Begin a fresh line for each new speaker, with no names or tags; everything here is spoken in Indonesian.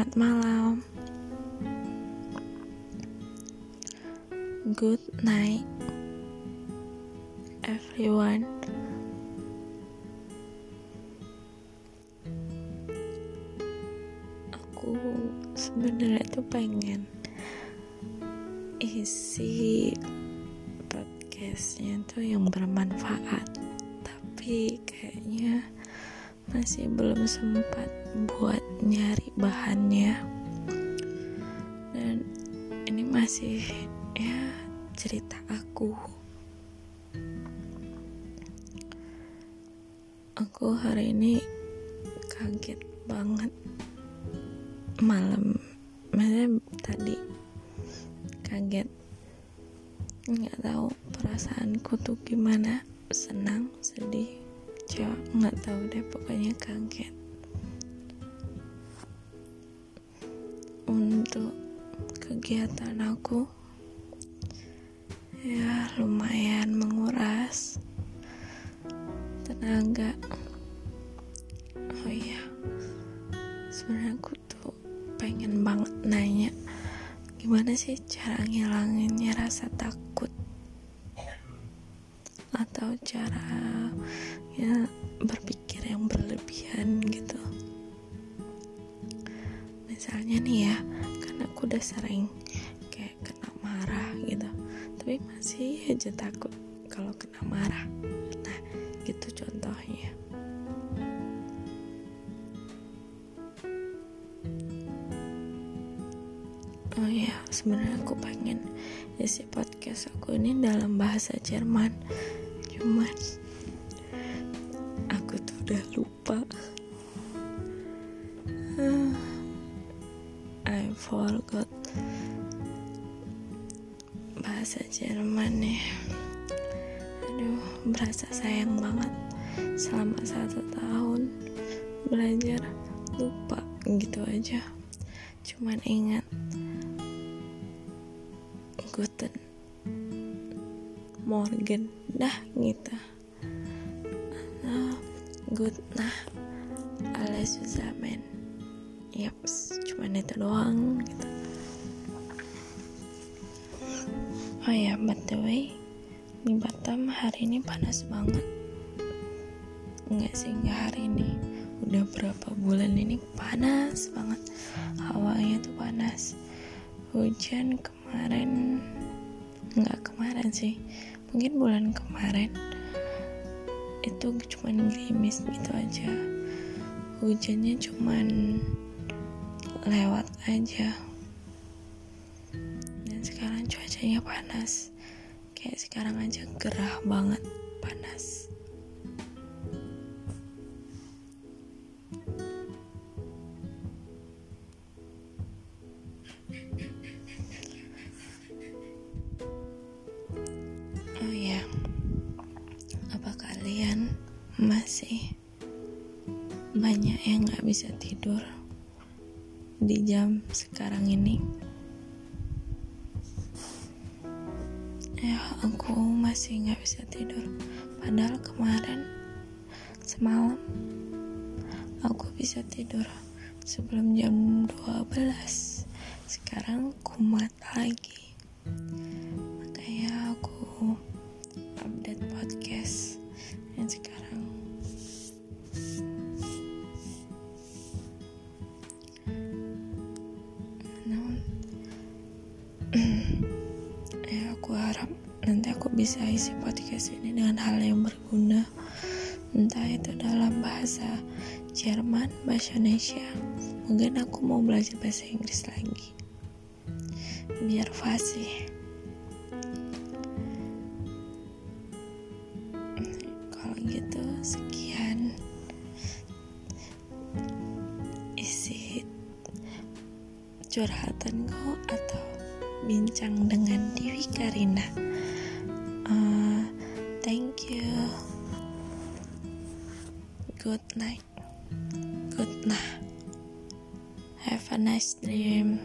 Selamat malam. Good night, everyone. Aku sebenarnya tuh pengen isi podcastnya tuh yang bermanfaat, tapi kayaknya masih belum sempat buat nyari bahannya dan ini masih ya cerita aku. Aku hari ini kaget banget. Malam maksudnya tadi. Kaget. Nggak tahu perasaanku tuh gimana. Senang sedih kecewa nggak tahu deh pokoknya kaget untuk kegiatan aku. Ya lumayan menguras tenaga. Oh iya sebenarnya aku tuh pengen banget nanya gimana sih cara ngilanginnya rasa takut? Atau cara ya berpikir udah sering kayak kena marah gitu. Tapi masih aja takut kalau kena marah. Nah gitu contohnya. Oh ya sebenarnya aku pengen isi podcast aku ini dalam bahasa Jerman bahasa Jerman nih aduh berasa sayang banget selama satu tahun belajar lupa gitu aja. Cuman ingat Guten Morgan dah gitu. Nah good nah alles zusammen. Yaps cuman itu doang gitu oh ya by the way di Batam hari ini panas banget. Enggak sih enggak hari ini. Udah berapa bulan ini panas banget. Hawanya tuh panas. Hujan kemarin nggak kemarin sih. Mungkin bulan kemarin itu cuman gerimis gitu aja. Hujannya cuman lewat aja. Dan sekarang cuacanya panas kayak sekarang aja gerah banget panas Oh ya, apa kalian masih banyak yang gak bisa tidur di jam sekarang ini? Aku masih gak bisa tidur. Padahal kemarin semalam aku bisa tidur sebelum jam 12. Sekarang kumat lagi. Makanya aku update podcast yang sekarang namun ya aku harap nanti aku bisa isi podcast ini dengan hal yang berguna. Entah itu dalam bahasa Jerman, bahasa Indonesia. Mungkin aku mau belajar bahasa Inggris lagi. Biar fasih. Kalau gitu sekian. Isi curhatanku atau bincang dengan Dewi Karina good night. Good night. Have a nice dream